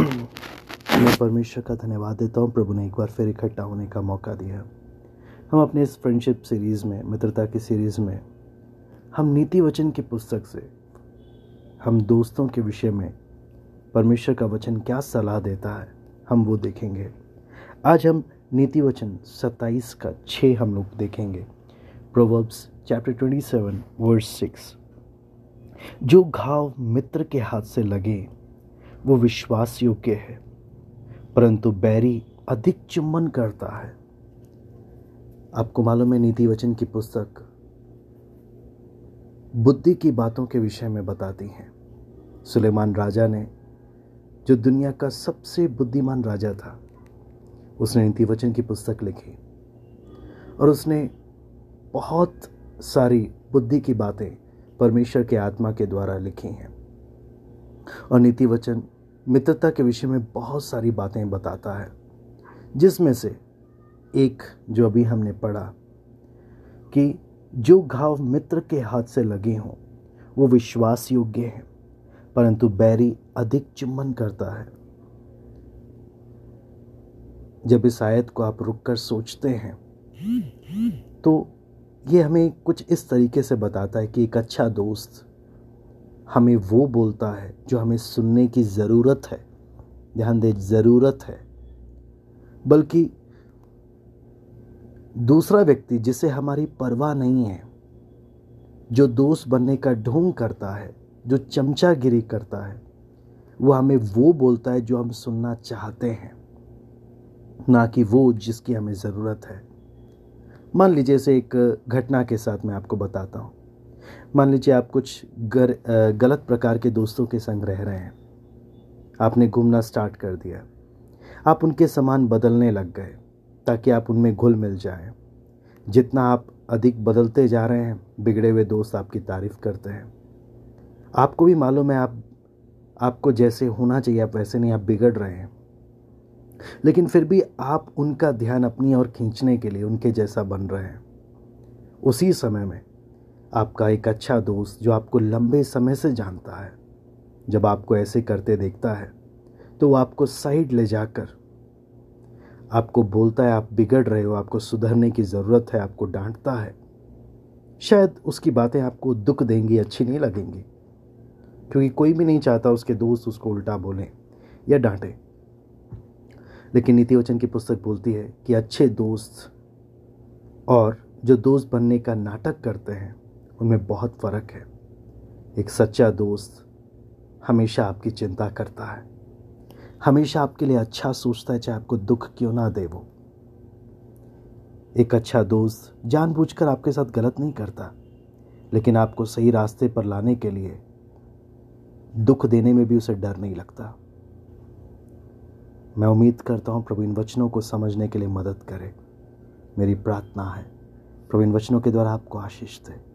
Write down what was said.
मैं परमेश्वर का धन्यवाद देता हूँ। प्रभु ने एक बार फिर इकट्ठा होने का मौका दिया। हम अपने इस फ्रेंडशिप सीरीज़ में, मित्रता की सीरीज़ में, हम नीति वचन की पुस्तक से, हम दोस्तों के विषय में परमेश्वर का वचन क्या सलाह देता है, हम वो देखेंगे। आज हम नीति वचन सत्ताईस का छः हम लोग देखेंगे। Proverbs chapter twenty seven verse six जो घाव मित्र के हाथ से लगे वो विश्वास योग्य है, परंतु बैरी अधिक चुम्बन करता है। आपको मालूम है नीति वचन की पुस्तक बुद्धि की बातों के विषय में बताती हैं। सुलेमान राजा ने, जो दुनिया का सबसे बुद्धिमान राजा था, उसने नीति वचन की पुस्तक लिखी, और उसने बहुत सारी बुद्धि की बातें परमेश्वर के आत्मा के द्वारा लिखी हैं। और नीति वचन मित्रता के विषय में बहुत सारी बातें बताता है, जिसमें से एक जो अभी हमने पढ़ा कि जो घाव मित्र के हाथ से लगे हों, वो विश्वास योग्य है, परंतु बैरी अधिक चुम्बन करता है। जब इस आयत को आप रुक कर सोचते हैं तो ये हमें कुछ इस तरीके से बताता है कि एक अच्छा दोस्त हमें वो बोलता है जो हमें सुनने की ज़रूरत है। ध्यान दे, ज़रूरत है। बल्कि दूसरा व्यक्ति जिसे हमारी परवाह नहीं है, जो दोस्त बनने का ढोंग करता है, जो चमचागिरी करता है, वो हमें वो बोलता है जो हम सुनना चाहते हैं, ना कि वो जिसकी हमें ज़रूरत है। मान लीजिए से एक घटना के साथ मैं आपको बताता हूँ। मान लीजिए आप कुछ गर, गलत प्रकार के दोस्तों के संग रह रहे हैं। आपने घूमना स्टार्ट कर दिया। आप उनके सामान बदलने लग गए ताकि आप उनमें घुल मिल जाएँ। जितना आप अधिक बदलते जा रहे हैं बिगड़े हुए दोस्त आपकी तारीफ़ करते हैं। आपको भी मालूम है आप आपको जैसे होना चाहिए आप वैसे नहीं आप बिगड़ रहे हैं। लेकिन फिर भी आप उनका ध्यान अपनी ओर खींचने के लिए उनके जैसा बन रहे हैं। उसी समय में आपका एक अच्छा दोस्त जो आपको लंबे समय से जानता है, जब आपको ऐसे करते देखता है तो वो आपको साइड ले जाकर, आपको बोलता है, आप बिगड़ रहे हो, आपको सुधरने की ज़रूरत है, आपको डांटता है। शायद उसकी बातें आपको दुख देंगी, अच्छी नहीं लगेंगी, क्योंकि कोई भी नहीं चाहता उसके दोस्त उसको उल्टा बोलें या डांटें। लेकिन नीति वचन की पुस्तक बोलती है कि अच्छे दोस्त और जो दोस्त बनने का नाटक करते हैं उनमें बहुत फ़र्क है। एक सच्चा दोस्त हमेशा आपकी चिंता करता है। हमेशा आपके लिए अच्छा सोचता है, चाहे आपको दुख क्यों ना दे वो। एक अच्छा दोस्त जानबूझकर आपके साथ गलत नहीं करता, लेकिन आपको सही रास्ते पर लाने के लिए दुख देने में भी उसे डर नहीं लगता। मैं उम्मीद करता हूँ प्रवीण वचनों को समझने के लिए मदद करे। मेरी प्रार्थना है, प्रवीण वचनों के द्वारा आपको आशीष दे।